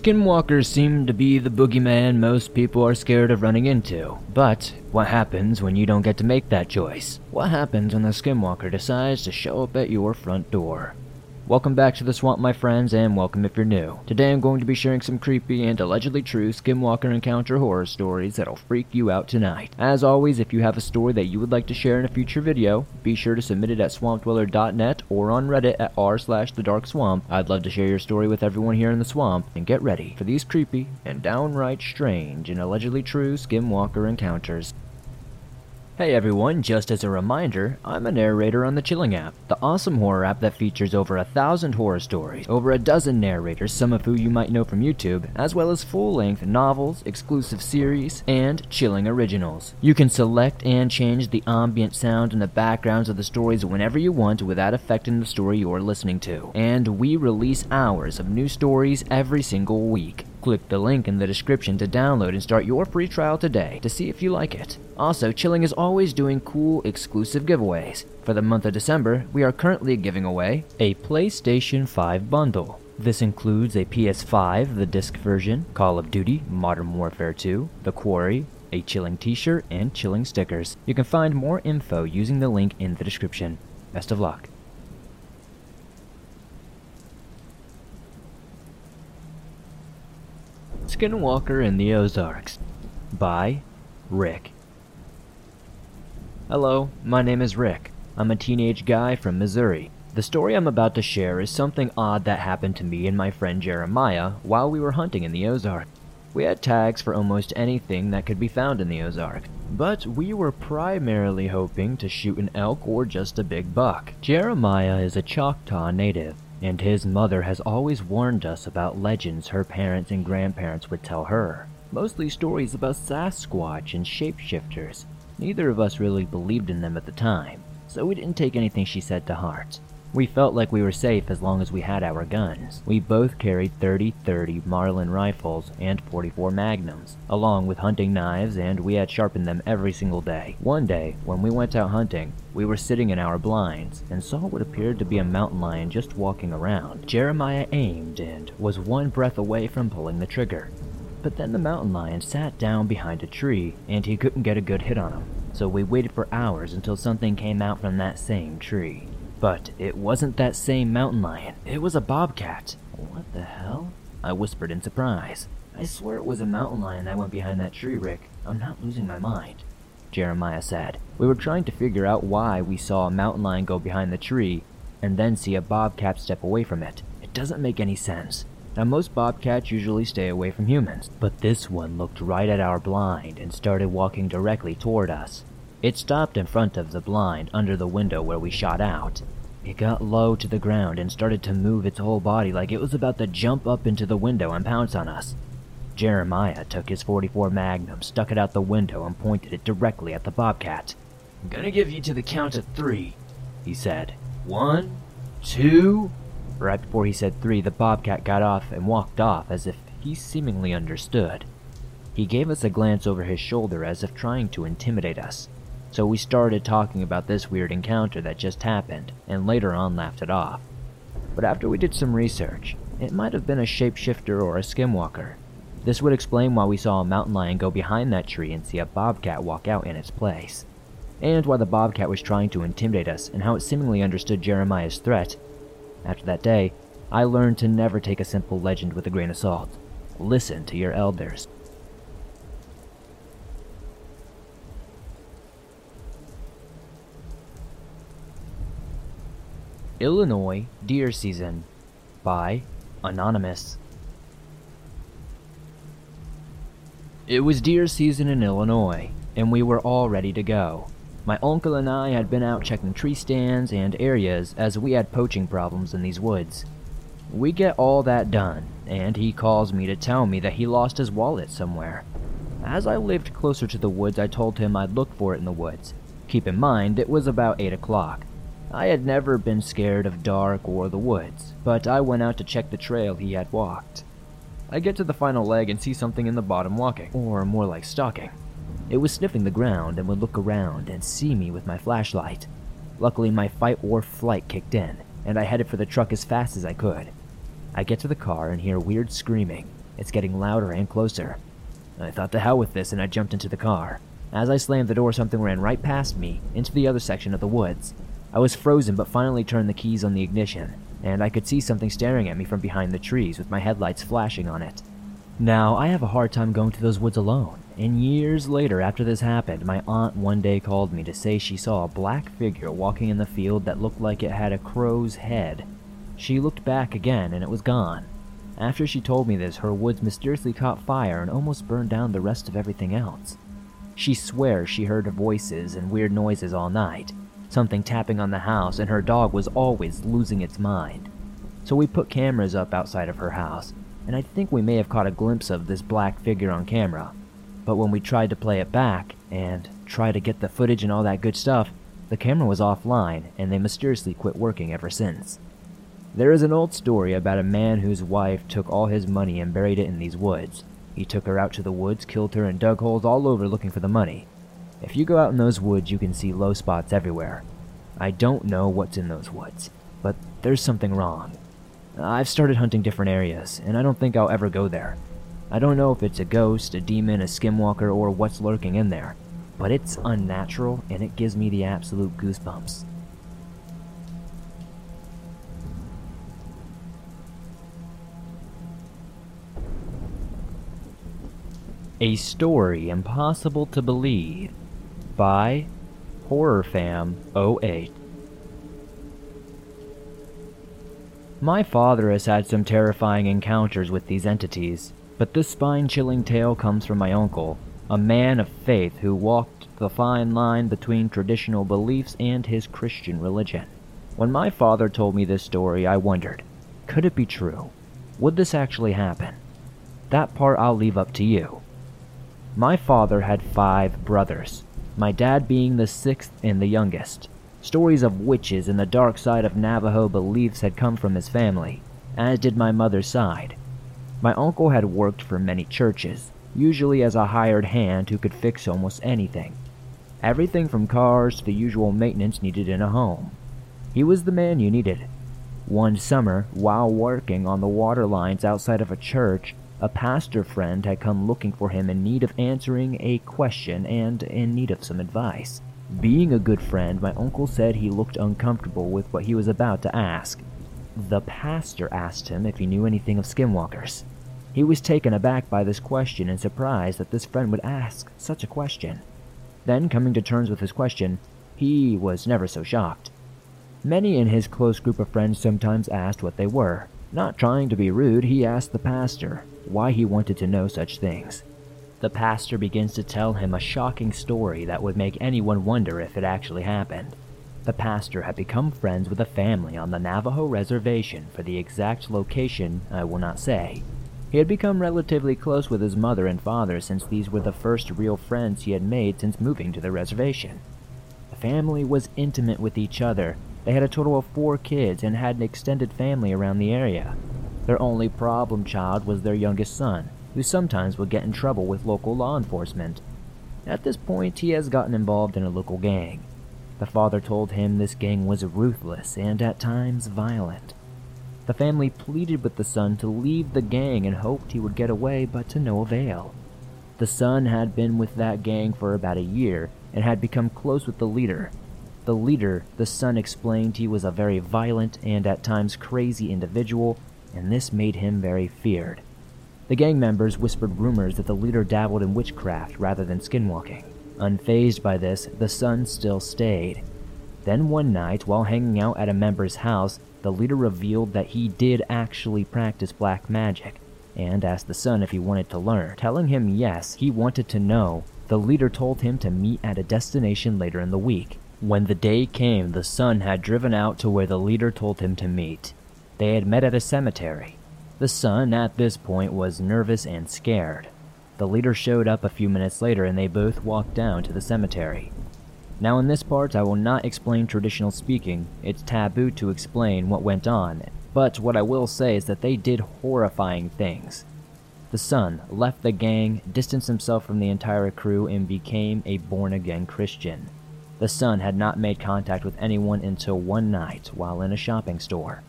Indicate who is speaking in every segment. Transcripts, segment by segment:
Speaker 1: Skinwalkers seem to be the boogeyman most people are scared of running into. But what happens when you don't get to make that choice? What happens when the Skinwalker decides to show up at your front door? Welcome back to the swamp, my friends, and welcome if you're new. Today I'm going to be sharing some creepy and allegedly true Skinwalker encounter horror stories that'll freak you out tonight. As always, if you have a story that you would like to share in a future video, be sure to submit it at swampdweller.net or on Reddit at r slash the dark swamp. I'd love to share your story with everyone here in the swamp, and get ready for these creepy and downright strange and allegedly true Skinwalker encounters. Hey everyone, just as a reminder, I'm a narrator on the Chilling app, the awesome horror app that features over a thousand horror stories, over a dozen narrators, some of who you might know from YouTube, as well as full length novels, exclusive series, and chilling originals. You can select and change the ambient sound and the backgrounds of the stories whenever you want without affecting the story you're listening to. And we release hours of new stories every single week. Click the link in the description to download and start your free trial today to see if you like it. Also, Chilling is always doing cool, exclusive giveaways. For the month of December, we are currently giving away a PlayStation 5 bundle. This includes a PS5, the disc version, Call of Duty, Modern Warfare 2, The Quarry, a Chilling t shirt, and Chilling stickers. You can find more info using the link in the description. Best of luck. Skinwalker in the Ozarks by Rick. Hello, my name is Rick. I'm a teenage guy from Missouri. The story I'm about to share is something odd that happened to me and my friend Jeremiah while we were hunting in the Ozarks. We had tags for almost anything that could be found in the Ozarks, but we were primarily hoping to shoot an elk or just a big buck. Jeremiah is a Choctaw native, and his mother has always warned us about legends her parents and grandparents would tell her. Mostly stories about Sasquatch and shapeshifters. Neither of us really believed in them at the time, so we didn't take anything she said to heart. We felt like we were safe as long as we had our guns. We both carried 30-30 Marlin rifles and 44 Magnums, along with hunting knives, and we had sharpened them every single day. One day, when we went out hunting, we were sitting in our blinds and saw what appeared to be a mountain lion just walking around. Jeremiah aimed and was one breath away from pulling the trigger. But then the mountain lion sat down behind a tree and he couldn't get a good hit on him. So we waited for hours until something came out from that same tree. But it wasn't that same mountain lion, it was a bobcat. What the hell? I whispered in surprise. I swear it was a mountain lion that went behind that tree, Rick. I'm not losing my mind. Jeremiah said. We were trying to figure out why we saw a mountain lion go behind the tree and then see a bobcat step away from it. It doesn't make any sense. Now, most bobcats usually stay away from humans, but this one looked right at our blind and started walking directly toward us. It stopped in front of the blind under the window where we shot out. It got low to the ground and started to move its whole body like it was about to jump up into the window and pounce on us. Jeremiah took his 44 Magnum, stuck it out the window, and pointed it directly at the bobcat. I'm gonna give you to the count of three, he said. One, two. Right before he said three, the bobcat got off and walked off as if he seemingly understood. He gave us a glance over his shoulder as if trying to intimidate us. So we started talking about this weird encounter that just happened, and later on laughed it off. But after we did some research, it might have been a shapeshifter or a skinwalker. This would explain why we saw a mountain lion go behind that tree and see a bobcat walk out in its place. And why the bobcat was trying to intimidate us and how it seemingly understood Jeremiah's threat. After that day, I learned to never take a simple legend with a grain of salt. Listen to your elders. Illinois Deer Season by Anonymous. It was deer season in Illinois, and we were all ready to go. My uncle and I had been out checking tree stands and areas as we had poaching problems in these woods. We get all that done, and he calls me to tell me that he lost his wallet somewhere. As I lived closer to the woods, I told him I'd look for it in the woods. Keep in mind, it was about 8 o'clock. I had never been scared of dark or the woods, but I went out to check the trail he had walked. I get to the final leg and see something in the bottom walking, or more like stalking. It was sniffing the ground and would look around and see me with my flashlight. Luckily, my fight or flight kicked in, and I headed for the truck as fast as I could. I get to the car and hear weird screaming, It's getting louder and closer. I thought to hell with this and I jumped into the car. As I slammed the door, something ran right past me into the other section of the woods. I was frozen but finally turned the keys on the ignition, and I could see something staring at me from behind the trees with my headlights flashing on it. Now, I have a hard time going to those woods alone, and years later after this happened, my aunt one day called me to say she saw a black figure walking in the field that looked like it had a crow's head. She looked back again and it was gone. After she told me this, her woods mysteriously caught fire and almost burned down the rest of everything else. She swears she heard voices and weird noises all night, something tapping on the house, and her dog was always losing its mind. So we put cameras up outside of her house, and I think we may have caught a glimpse of this black figure on camera. But when we tried to play it back and try to get the footage and all that good stuff, the camera was offline and they mysteriously quit working ever since. There is an old story about a man whose wife took all his money and buried it in these woods. He took her out to the woods, killed her, and dug holes all over looking for the money. If you go out in those woods, you can see low spots everywhere. I don't know what's in those woods, but there's something wrong. I've started hunting different areas, and I don't think I'll ever go there. I don't know if it's a ghost, a demon, a skinwalker, or what's lurking in there, but it's unnatural and it gives me the absolute goosebumps. A Story Impossible to Believe by HorrorFam08. My father has had some terrifying encounters with these entities, but this spine chilling tale comes from my uncle, a man of faith who walked the fine line between traditional beliefs and his Christian religion. When my father told me this story, I wondered could it be true? Would this actually happen? That part I'll leave up to you. My father had five brothers, my dad being the sixth and the youngest. Stories of witches and the dark side of Navajo beliefs had come from his family, as did my mother's side. My uncle had worked for many churches, usually as a hired hand who could fix almost anything. Everything from cars to the usual maintenance needed in a home. He was the man you needed. One summer, while working on the water lines outside of a church, a pastor friend had come looking for him in need of answering a question and in need of some advice. Being a good friend, my uncle said he looked uncomfortable with what he was about to ask. The pastor asked him if he knew anything of skinwalkers. He was taken aback by this question and surprised that this friend would ask such a question. Then, coming to terms with his question, he was never so shocked. Many in his close group of friends sometimes asked what they were. Not trying to be rude, he asked the pastor, why he wanted to know such things. The pastor begins to tell him a shocking story that would make anyone wonder if it actually happened. The pastor had become friends with a family on the Navajo reservation for the exact location I will not say. He had become relatively close with his mother and father since these were the first real friends he had made since moving to the reservation. The family was intimate with each other. They had a total of four kids and had an extended family around the area. Their only problem child was their youngest son, who sometimes would get in trouble with local law enforcement. At this point, he has gotten involved in a local gang. The father told him this gang was ruthless and at times violent. The family pleaded with the son to leave the gang and hoped he would get away, but to no avail. The son had been with that gang for about a year and had become close with the leader. The leader, the son explained he was a very violent and at times crazy individual and this made him very feared. The gang members whispered rumors that the leader dabbled in witchcraft rather than skinwalking. Unfazed by this, the son still stayed. Then one night, while hanging out at a member's house, the leader revealed that he did actually practice black magic, and asked the son if he wanted to learn. Telling him yes, he wanted to know, the leader told him to meet at a destination later in the week. When the day came, the son had driven out to where the leader told him to meet. They had met at a cemetery. The son, at this point, was nervous and scared. The leader showed up a few minutes later and they both walked down to the cemetery. Now, in this part, I will not explain traditional speaking. It's taboo to explain what went on, but what I will say is that they did horrifying things. The son left the gang, distanced himself from the entire crew, and became a born again Christian. The son had not made contact with anyone until one night while in a shopping store.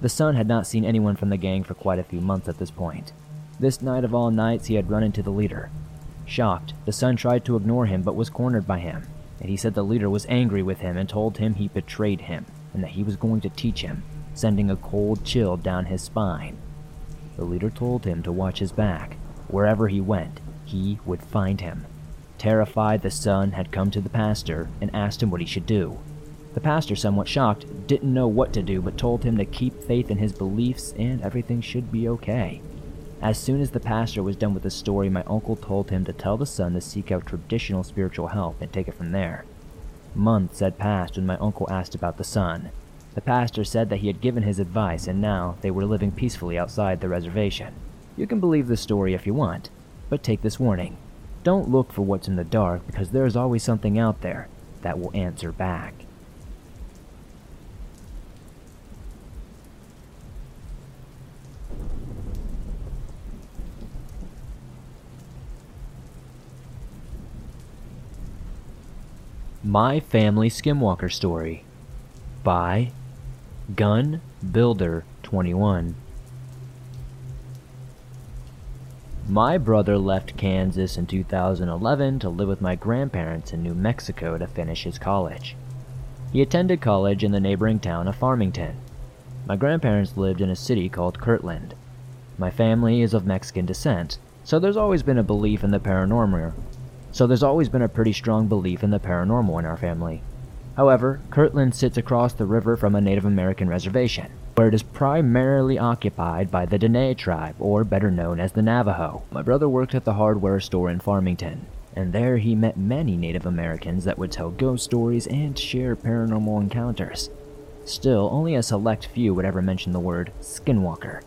Speaker 1: The son had not seen anyone from the gang for quite a few months at this point. This night of all nights, he had run into the leader. Shocked, the son tried to ignore him but was cornered by him, and he said the leader was angry with him and told him he betrayed him and that he was going to teach him, sending a cold chill down his spine. The leader told him to watch his back. Wherever he went, he would find him. Terrified, the son had come to the pastor and asked him what he should do. The pastor, somewhat shocked, didn't know what to do but told him to keep faith in his beliefs and everything should be okay. As soon as the pastor was done with the story, my uncle told him to tell the son to seek out traditional spiritual help and take it from there. Months had passed when my uncle asked about the son. The pastor said that he had given his advice and now they were living peacefully outside the reservation. You can believe the story if you want, but take this warning. Don't look for what's in the dark because there is always something out there that will answer back. My Family Skinwalker Story by Gun Builder 21. My brother left Kansas in 2011 to live with my grandparents in New Mexico to finish his college. He attended college in the neighboring town of Farmington. My grandparents lived in a city called Kirtland. My family is of Mexican descent, so there's always been a belief in the paranormal so there's always been a pretty strong belief in the paranormal in our family. However, Kirtland sits across the river from a Native American reservation, where it is primarily occupied by the Dene tribe, or better known as the Navajo. My brother worked at the hardware store in Farmington, and there he met many Native Americans that would tell ghost stories and share paranormal encounters. Still, only a select few would ever mention the word skinwalker,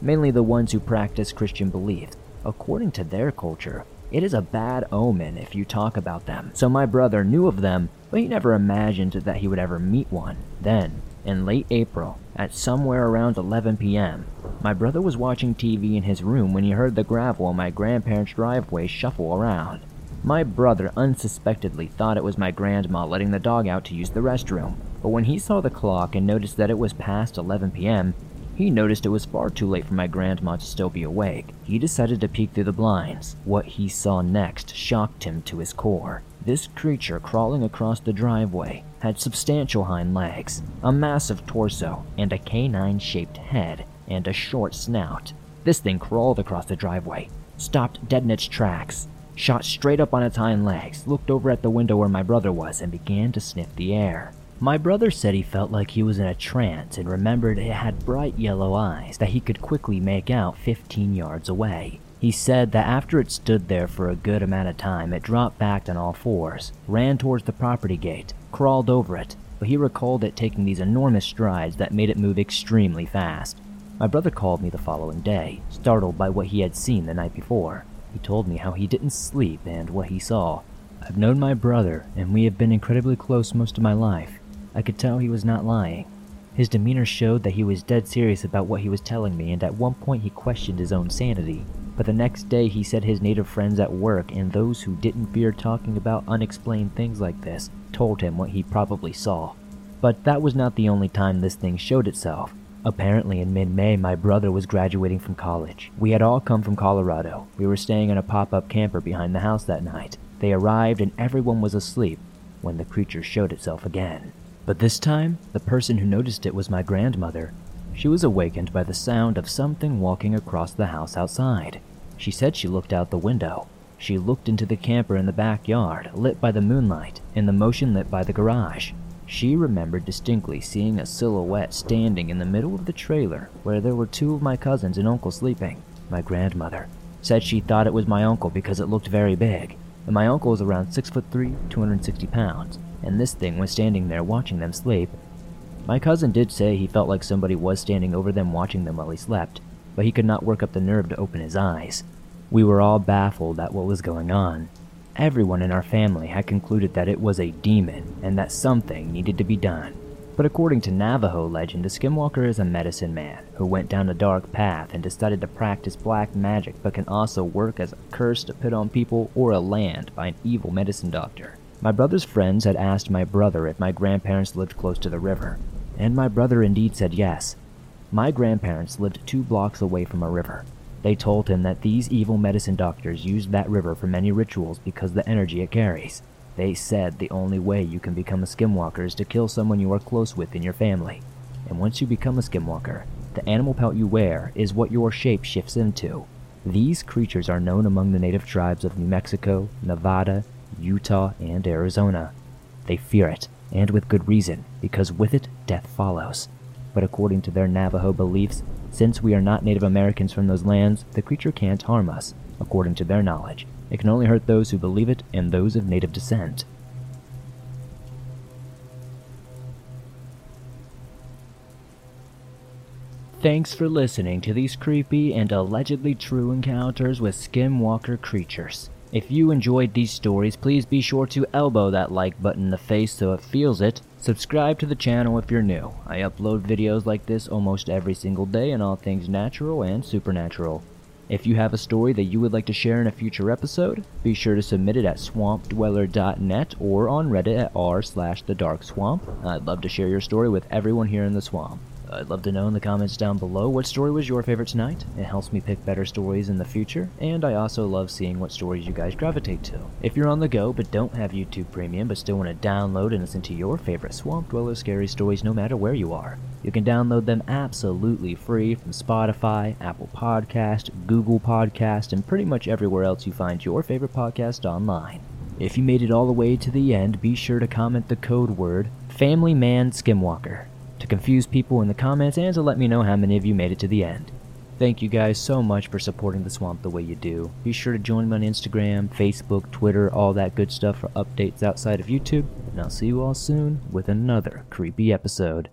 Speaker 1: mainly the ones who practice Christian beliefs. According to their culture, it is a bad omen if you talk about them. So my brother knew of them, but he never imagined that he would ever meet one. Then, in late April, at somewhere around 11 p.m., my brother was watching TV in his room when he heard the gravel on my grandparents' driveway shuffle around. My brother unsuspectedly thought it was my grandma letting the dog out to use the restroom, but when he saw the clock and noticed that it was past 11 p.m., he noticed it was far too late for my grandma to still be awake. He decided to peek through the blinds. What he saw next shocked him to his core. This creature crawling across the driveway had substantial hind legs, a massive torso, and a canine shaped head and a short snout. This thing crawled across the driveway, stopped dead in its tracks, shot straight up on its hind legs, looked over at the window where my brother was, and began to sniff the air. My brother said he felt like he was in a trance and remembered it had bright yellow eyes that he could quickly make out 15 yards away. He said that after it stood there for a good amount of time, it dropped back on all fours, ran towards the property gate, crawled over it, but he recalled it taking these enormous strides that made it move extremely fast. My brother called me the following day, startled by what he had seen the night before. He told me how he didn't sleep and what he saw. I've known my brother, and we have been incredibly close most of my life. I could tell he was not lying. His demeanor showed that he was dead serious about what he was telling me, and at one point he questioned his own sanity. But the next day he said his native friends at work and those who didn't fear talking about unexplained things like this told him what he probably saw. But that was not the only time this thing showed itself. Apparently, in mid May, my brother was graduating from college. We had all come from Colorado. We were staying in a pop up camper behind the house that night. They arrived and everyone was asleep when the creature showed itself again. But this time, the person who noticed it was my grandmother. She was awakened by the sound of something walking across the house outside. She said she looked out the window. She looked into the camper in the backyard, lit by the moonlight, and the motion lit by the garage. She remembered distinctly seeing a silhouette standing in the middle of the trailer where there were two of my cousins and uncle sleeping. My grandmother said she thought it was my uncle because it looked very big, and my uncle was around 6 foot 3, 260 pounds and this thing was standing there watching them sleep. My cousin did say he felt like somebody was standing over them watching them while he slept, but he could not work up the nerve to open his eyes. We were all baffled at what was going on. Everyone in our family had concluded that it was a demon and that something needed to be done. But according to Navajo legend, a skinwalker is a medicine man who went down a dark path and decided to practice black magic but can also work as a curse to put on people or a land by an evil medicine doctor. My brother's friends had asked my brother if my grandparents lived close to the river, and my brother indeed said yes. My grandparents lived two blocks away from a river. They told him that these evil medicine doctors used that river for many rituals because the energy it carries. They said the only way you can become a skinwalker is to kill someone you are close with in your family. And once you become a skinwalker, the animal pelt you wear is what your shape shifts into. These creatures are known among the native tribes of New Mexico, Nevada, Utah, and Arizona. They fear it, and with good reason, because with it, death follows. But according to their Navajo beliefs, since we are not Native Americans from those lands, the creature can't harm us, according to their knowledge. It can only hurt those who believe it and those of native descent. Thanks for listening to these creepy and allegedly true encounters with skinwalker creatures. If you enjoyed these stories, please be sure to elbow that like button in the face so it feels it. Subscribe to the channel if you're new. I upload videos like this almost every single day on all things natural and supernatural. If you have a story that you would like to share in a future episode, be sure to submit it at swampdweller.net or on Reddit at r slash the dark swamp. I'd love to share your story with everyone here in the swamp. I'd love to know in the comments down below what story was your favorite tonight. It helps me pick better stories in the future, and I also love seeing what stories you guys gravitate to. If you're on the go but don't have YouTube Premium but still want to download and listen to your favorite Swamp Dweller scary stories no matter where you are, you can download them absolutely free from Spotify, Apple Podcast, Google Podcast, and pretty much everywhere else you find your favorite podcast online. If you made it all the way to the end, be sure to comment the code word Family Man Skinwalker to confuse people in the comments and to let me know how many of you made it to the end. Thank you guys so much for supporting the swamp the way you do. Be sure to join me on Instagram, Facebook, Twitter, all that good stuff for updates outside of YouTube, and I'll see you all soon with another creepy episode.